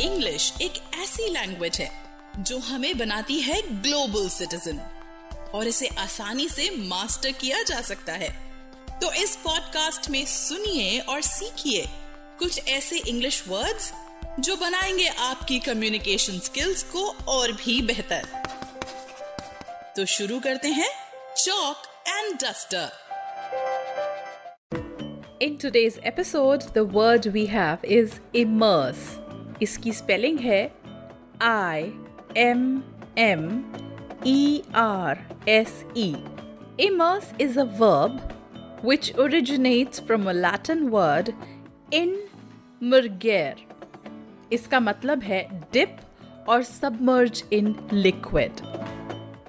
English एक ऐसी language है जो हमें बनाती है ग्लोबल सिटीजन और इसे आसानी से मास्टर किया जा सकता है। तो इस पॉडकास्ट में सुनिए और सीखिए कुछ ऐसे इंग्लिश वर्ड्स जो बनाएँगे आपकी कम्युनिकेशन स्किल्स को और भी बेहतर। तो शुरू करते हैं chalk and duster in today's episode the word we have is immerse. इसकी स्पेलिंग है I M M E R S E immerse is a verb which originates from a Latin word in मुर्गेर इसका मतलब है dip और submerge in liquid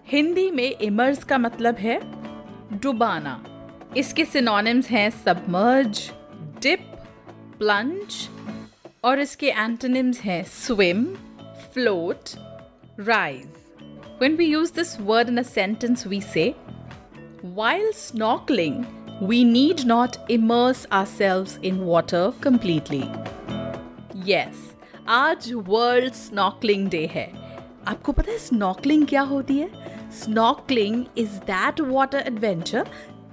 Hindi में immerse का मतलब है डुबाना. इसके सिनोनिम्स हैं सबमर्ज डिप प्लंज और इसके एंटोनिम्स हैं swim float rise when we use this word in a sentence, we say, while snorkeling, we need not immerse ourselves in water completely. Yes, आज वर्ल्ड स्नॉकलिंग डे है. आपको पता है snorkelling क्या होती है? Snorkeling is that water adventure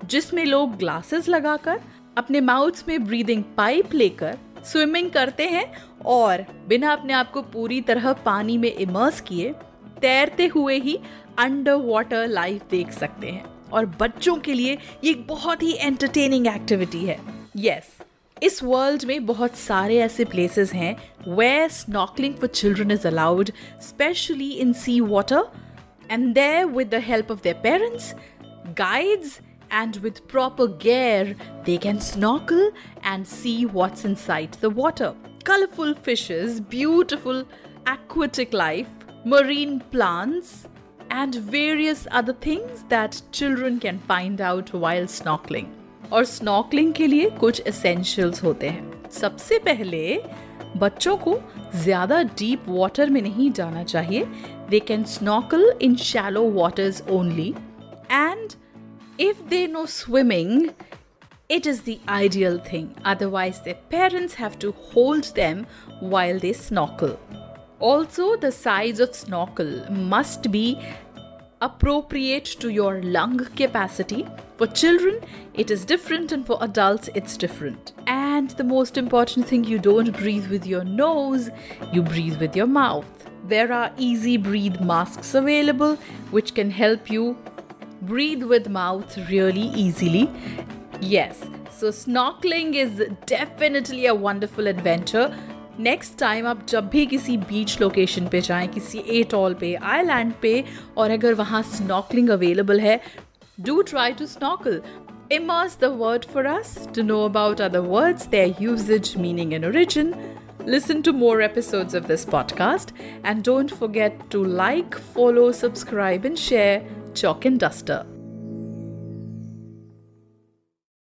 जिसमें लोग ग्लासेस लगाकर, अपने माउथ में ब्रीदिंग पाइप लेकर स्विमिंग करते हैं और बिना अपने आप को पूरी तरह पानी में इमर्स किए तैरते हुए ही अंडर वाटर लाइफ देख सकते हैं। और बच्चों के लिए ये एक बहुत ही एंटरटेनिंग एक्टिविटी है। यस yes, इस वर्ल्ड में बहुत सारे ऐसे प्लेसेस हैं where snorkeling for children is allowed specially in sea water and there, with the help of their parents, guides, and with proper gear, they can snorkel and see what's inside the water. Colorful fishes, beautiful aquatic life, marine plants, and various other things that children can find out while snorkeling. और snorkeling के लिए कुछ essentials होते हैं सबसे पहले बच्चों को ज़्यादा डीप वाटर में नहीं जाना चाहिए they can snorkel in shallow waters only if they know swimming, it is the ideal thing. Otherwise, their parents have to hold them while they snorkel. Also, the size of snorkel must be appropriate to your lung capacity. For children, it is different, and for adults, it's different. And the most important thing you don't breathe with your nose, you breathe with your mouth. There are easy breathe masks available which can help you breathe with mouth really easily. Yes, so snorkeling is definitely a wonderful adventure. Next time आप जब भी किसी बीच location पे जाएं किसी atoll पे island पे और अगर वहाँ स्नॉकलिंग अवेलेबल है do try to snorkel Immerse the word for us to know about other words, their usage, meaning, and origin. Listen to more episodes of this podcast and don't forget to like, follow, subscribe, and share Chalk and Duster.